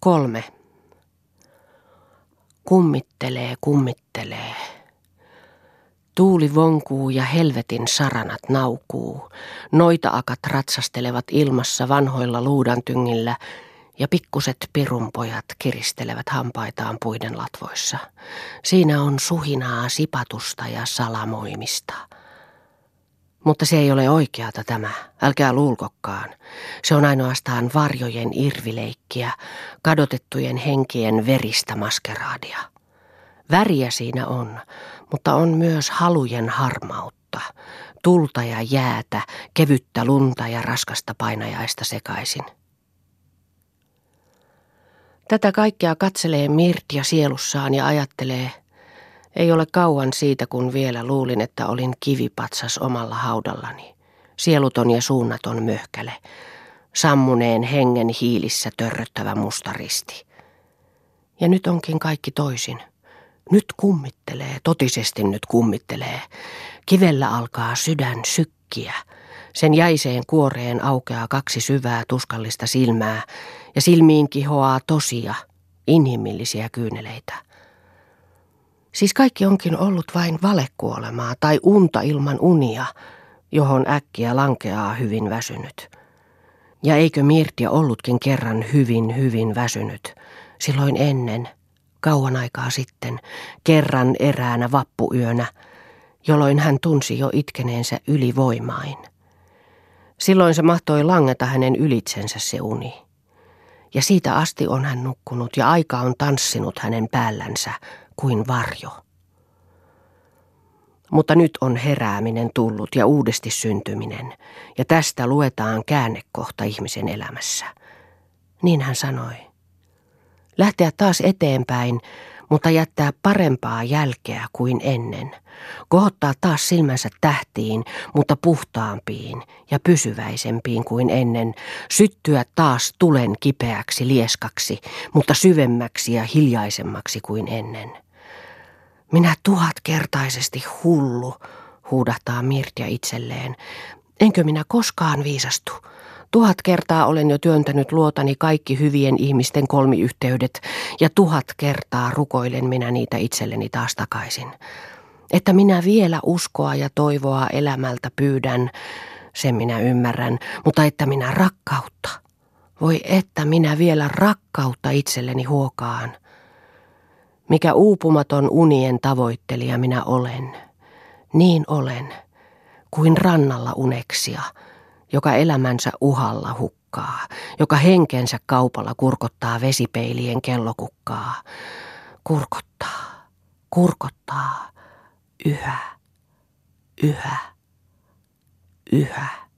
Kolme. Kummittelee, kummittelee. Tuuli vonkuu ja helvetin saranat naukuu. Noita-akat ratsastelevat ilmassa vanhoilla luudantyngillä ja pikkuset pirunpojat kiristelevät hampaitaan puiden latvoissa. Siinä on suhinaa sipatusta ja salamoimista. Mutta se ei ole oikeata tämä, älkää luulkokkaan. Se on ainoastaan varjojen irvileikkiä, kadotettujen henkien veristä maskeraadia. Väriä siinä on, mutta on myös halujen harmautta, tulta ja jäätä, kevyttä lunta ja raskasta painajaista sekaisin. Tätä kaikkea katselee Mirtia sielussaan ja ajattelee, ei ole kauan siitä, kun vielä luulin, että olin kivipatsas omalla haudallani. Sieluton ja suunnaton möhkäle. Sammuneen hengen hiilissä törröttävä mustaristi. Ja nyt onkin kaikki toisin. Nyt kummittelee, totisesti nyt kummittelee. Kivellä alkaa sydän sykkiä. Sen jäiseen kuoreen aukeaa kaksi syvää tuskallista silmää ja silmiin kihoaa tosia, inhimillisiä kyyneleitä. Siis kaikki onkin ollut vain valekuolemaa tai unta ilman unia, johon äkkiä lankeaa hyvin väsynyt. Ja eikö Mirtia ollutkin kerran hyvin, hyvin väsynyt, silloin ennen, kauan aikaa sitten, kerran eräänä vappuyönä, jolloin hän tunsi jo itkeneensä ylivoimain. Silloin se mahtoi langeta hänen ylitsensä se uni. Ja siitä asti on hän nukkunut ja aika on tanssinut hänen päällänsä kuin varjo. Mutta nyt on herääminen tullut ja uudesti syntyminen, ja tästä luetaan käännekohta ihmisen elämässä. Niin hän sanoi. Lähteä taas eteenpäin, mutta jättää parempaa jälkeä kuin ennen. Kohottaa taas silmänsä tähtiin, mutta puhtaampiin ja pysyväisempiin kuin ennen. Syttyä taas tulen kipeäksi lieskaksi, mutta syvemmäksi ja hiljaisemmaksi kuin ennen. Minä tuhatkertaisesti hullu, huudahtaa Mirtia itselleen. Enkö minä koskaan viisastu? Tuhat kertaa olen jo työntänyt luotani kaikki hyvien ihmisten kolmiyhteydet, ja tuhat kertaa rukoilen minä niitä itselleni taas takaisin. Että minä vielä uskoa ja toivoa elämältä pyydän, sen minä ymmärrän, mutta että minä rakkautta. Voi että minä vielä rakkautta itselleni huokaan. Mikä uupumaton unien tavoittelija minä olen, niin olen, kuin rannalla uneksia, joka elämänsä uhalla hukkaa, joka henkensä kaupalla kurkottaa vesipeilien kellokukkaa. Kurkottaa, kurkottaa, yhä, yhä, yhä.